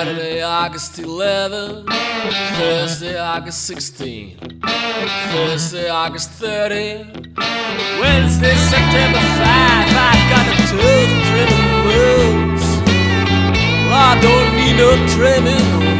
Saturday, August 11, Thursday, August 16, Thursday, August 30, Wednesday, September 5. I've got a tooth trimming blues. I don't need no trimming.